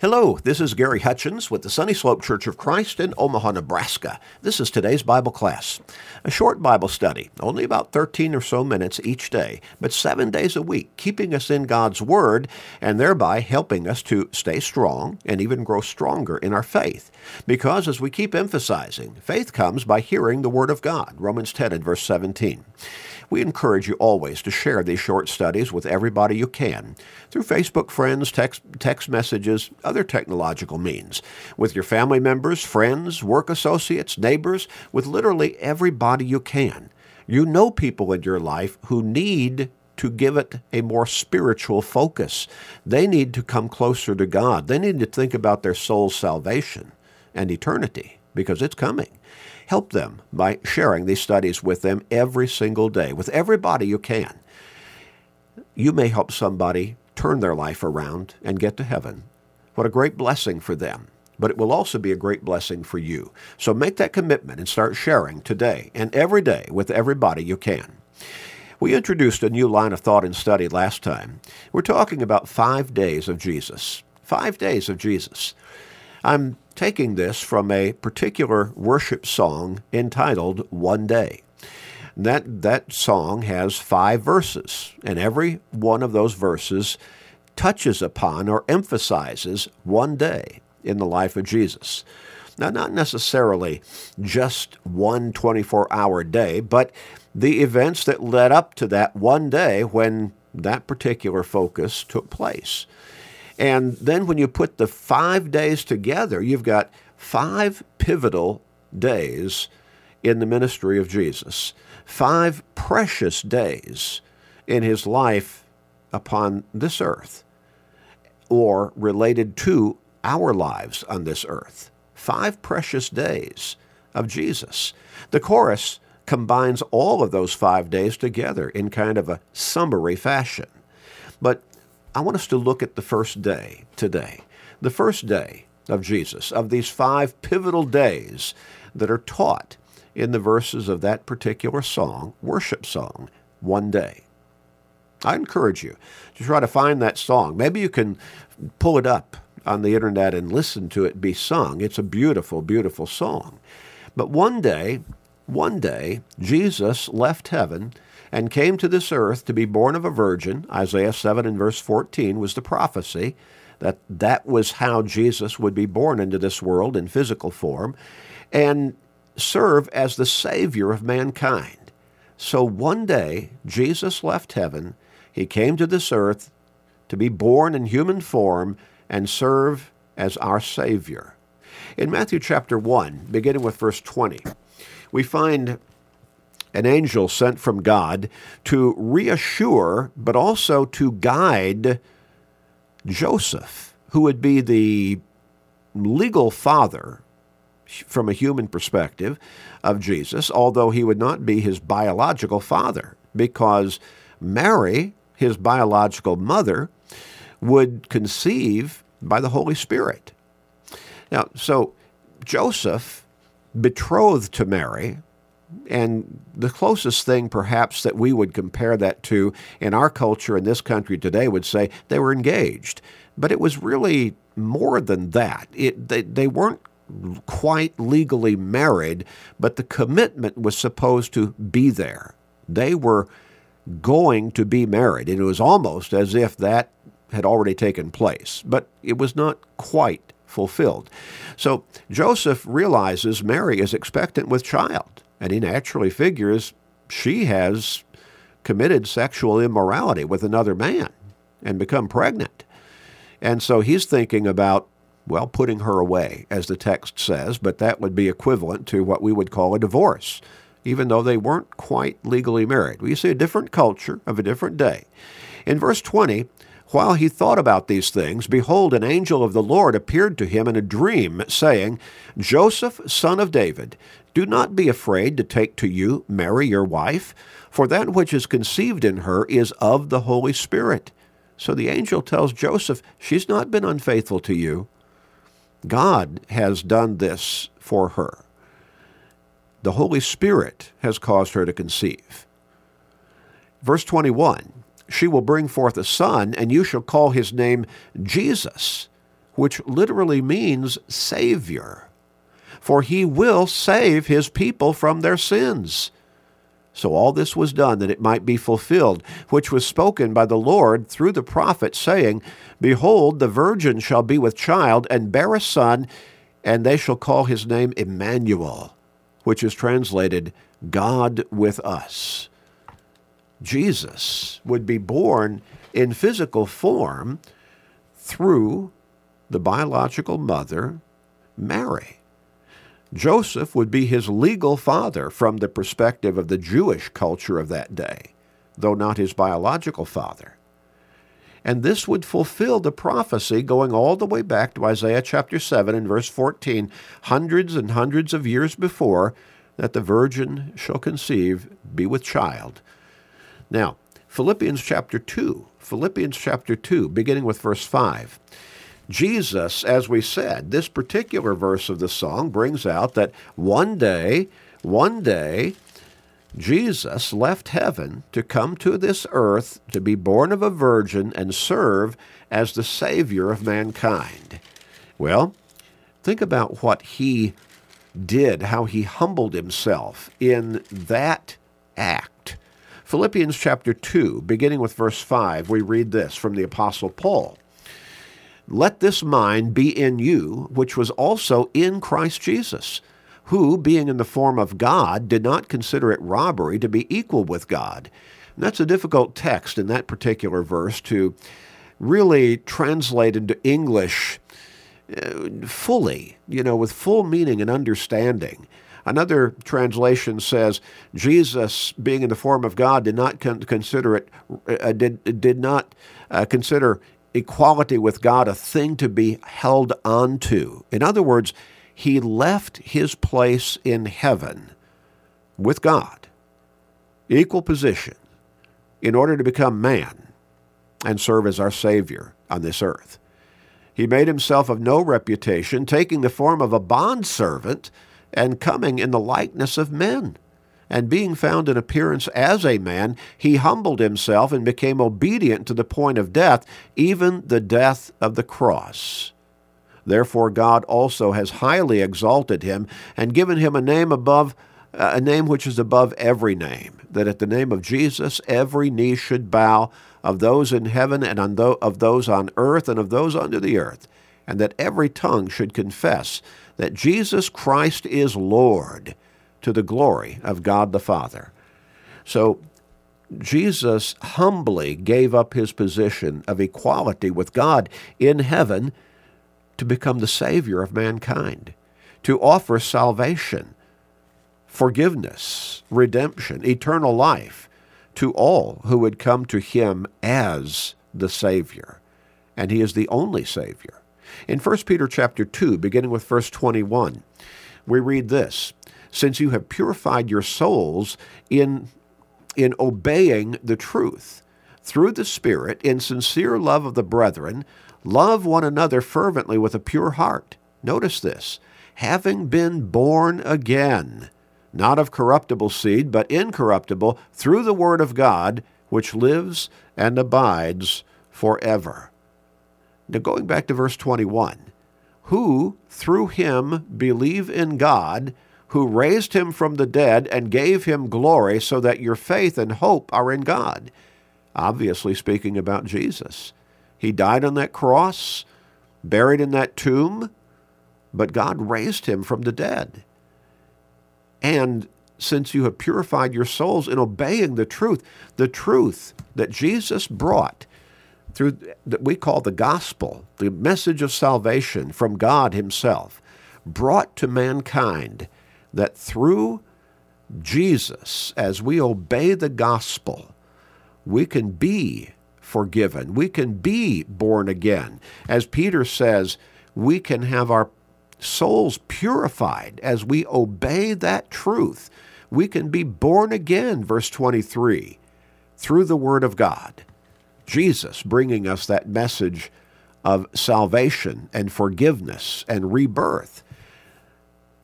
Hello, this is Gary Hutchins with the Sunny Slope Church of Christ in Omaha, Nebraska. This is today's Bible class. A short Bible study, only about 13 or so minutes each day, but seven days a week, keeping us in God's Word and thereby helping us to stay strong and even grow stronger in our faith. Because as we keep emphasizing, faith comes by hearing the Word of God, Romans 10 and verse 17. We encourage you always to share these short studies with everybody you can through Facebook friends, text, text messages, other technological means, with your family members, friends, work associates, neighbors, with literally everybody you can. You know people in your life who need to give it a more spiritual focus. They need to come closer to God. They need to think about their soul's salvation and eternity because it's coming. Help them by sharing these studies with them every single day, with everybody you can. You may help somebody turn their life around and get to heaven. What a great blessing for them. But it will also be a great blessing for you. So make that commitment and start sharing today and every day with everybody you can. We introduced a new line of thought and study last time. We're talking about five days of Jesus. Five days of Jesus. I'm taking this from a particular worship song entitled One Day. That, that song has five verses, and every one of those verses touches upon or emphasizes one day in the life of Jesus. Now, not necessarily just one 24 hour day, but the events that led up to that one day when that particular focus took place. And then when you put the five days together, you've got five pivotal days in the ministry of Jesus, five precious days in his life upon this earth, or related to our lives on this earth. Five precious days of Jesus. The chorus combines all of those five days together in kind of a summary fashion. But I want us to look at the first day today. The first day of Jesus, of these five pivotal days that are taught in the verses of that particular song, worship song, One Day. I encourage you to try to find that song. Maybe you can pull it up on the internet and listen to it be sung. It's a beautiful, beautiful song. But one day, one day, Jesus left heaven and came to this earth to be born of a virgin. Isaiah 7 and verse 14 was the prophecy that that was how Jesus would be born into this world in physical form and serve as the Savior of mankind. So one day, Jesus left heaven. He came to this earth to be born in human form and serve as our Savior. In Matthew chapter 1, beginning with verse 20, we find an angel sent from God to reassure, but also to guide Joseph, who would be the legal father from a human perspective of Jesus, although he would not be his biological father, because Mary, his biological mother, would conceive by the Holy Spirit. Now, so Joseph, betrothed to Mary, and the closest thing, perhaps, that we would compare that to in our culture in this country today would say they were engaged. But it was really more than that. It, they, they weren't quite legally married, but the commitment was supposed to be there. They were going to be married, and it was almost as if that had already taken place, but it was not quite fulfilled. So Joseph realizes Mary is expectant with child. And he naturally figures she has committed sexual immorality with another man and become pregnant. And so he's thinking about, well, putting her away, as the text says, but that would be equivalent to what we would call a divorce, even though they weren't quite legally married. We see a different culture of a different day. In verse 20, while he thought about these things, behold, an angel of the Lord appeared to him in a dream, saying, Joseph, son of David, do not be afraid to take to you Mary your wife, for that which is conceived in her is of the Holy Spirit. So the angel tells Joseph, She's not been unfaithful to you. God has done this for her. The Holy Spirit has caused her to conceive. Verse 21 she will bring forth a son, and you shall call his name Jesus, which literally means Savior. For he will save his people from their sins. So all this was done that it might be fulfilled, which was spoken by the Lord through the prophet, saying, Behold, the virgin shall be with child, and bear a son, and they shall call his name Emmanuel, which is translated, God with us. Jesus would be born in physical form through the biological mother, Mary. Joseph would be his legal father from the perspective of the Jewish culture of that day, though not his biological father. And this would fulfill the prophecy going all the way back to Isaiah chapter 7 and verse 14, hundreds and hundreds of years before, that the virgin shall conceive, be with child. Now, Philippians chapter 2, Philippians chapter 2, beginning with verse 5. Jesus, as we said, this particular verse of the song brings out that one day, one day, Jesus left heaven to come to this earth to be born of a virgin and serve as the Savior of mankind. Well, think about what he did, how he humbled himself in that act. Philippians chapter 2, beginning with verse 5, we read this from the Apostle Paul. Let this mind be in you, which was also in Christ Jesus, who, being in the form of God, did not consider it robbery to be equal with God. And that's a difficult text in that particular verse to really translate into English uh, fully, you know, with full meaning and understanding. Another translation says Jesus, being in the form of God, did not con- consider it uh, did did not uh, consider equality with God a thing to be held on to. In other words, he left his place in heaven with God, equal position, in order to become man and serve as our Savior on this earth. He made himself of no reputation, taking the form of a bondservant and coming in the likeness of men and being found in appearance as a man, he humbled himself and became obedient to the point of death, even the death of the cross. Therefore, God also has highly exalted him and given him a name above uh, a name which is above every name, that at the name of Jesus every knee should bow of those in heaven and on of those on earth and of those under the earth, and that every tongue should confess that Jesus Christ is Lord to the glory of God the Father. So Jesus humbly gave up his position of equality with God in heaven to become the Savior of mankind, to offer salvation, forgiveness, redemption, eternal life to all who would come to him as the Savior. And he is the only Savior. In 1 Peter chapter 2, beginning with verse 21, we read this since you have purified your souls in, in obeying the truth. Through the Spirit, in sincere love of the brethren, love one another fervently with a pure heart. Notice this having been born again, not of corruptible seed, but incorruptible, through the Word of God, which lives and abides forever. Now, going back to verse 21, who through him believe in God, who raised him from the dead and gave him glory, so that your faith and hope are in God. Obviously, speaking about Jesus. He died on that cross, buried in that tomb, but God raised him from the dead. And since you have purified your souls in obeying the truth, the truth that Jesus brought through that we call the gospel, the message of salvation from God Himself, brought to mankind that through Jesus, as we obey the gospel, we can be forgiven. We can be born again. As Peter says, we can have our souls purified as we obey that truth. We can be born again, verse 23, through the Word of God. Jesus bringing us that message of salvation and forgiveness and rebirth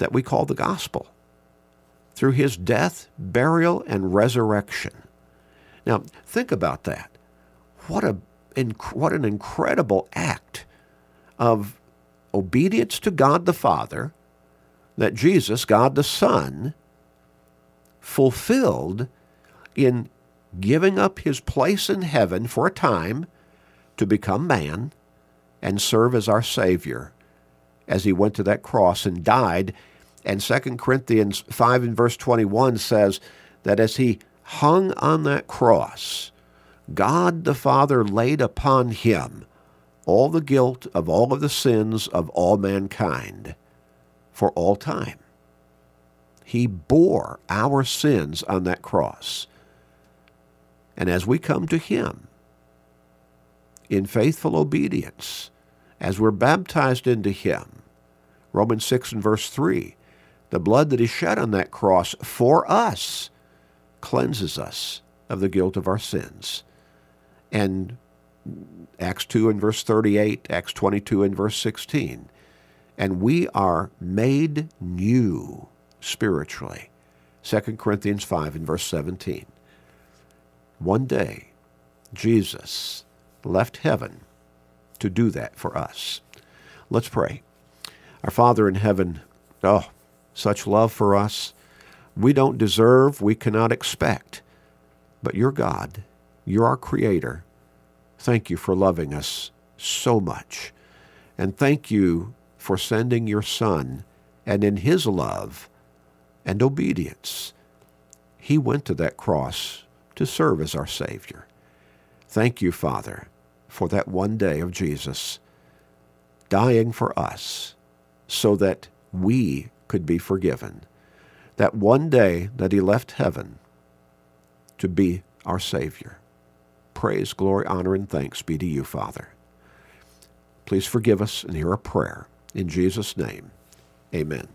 that we call the gospel through his death, burial, and resurrection. Now, think about that. What, a, what an incredible act of obedience to God the Father that Jesus, God the Son, fulfilled in giving up his place in heaven for a time to become man and serve as our Savior as he went to that cross and died. And 2 Corinthians 5 and verse 21 says that as he hung on that cross, God the Father laid upon him all the guilt of all of the sins of all mankind for all time. He bore our sins on that cross. And as we come to Him in faithful obedience, as we're baptized into Him, Romans 6 and verse 3, the blood that is shed on that cross for us cleanses us of the guilt of our sins. And Acts 2 and verse 38, Acts 22 and verse 16. And we are made new spiritually. 2 Corinthians 5 and verse 17. One day, Jesus left heaven to do that for us. Let's pray. Our Father in heaven, oh, such love for us. We don't deserve, we cannot expect. But you're God. You're our Creator. Thank you for loving us so much. And thank you for sending your Son, and in his love and obedience, he went to that cross to serve as our Savior. Thank you, Father, for that one day of Jesus dying for us so that we could be forgiven. That one day that he left heaven to be our Savior. Praise, glory, honor, and thanks be to you, Father. Please forgive us and hear our prayer. In Jesus' name, amen.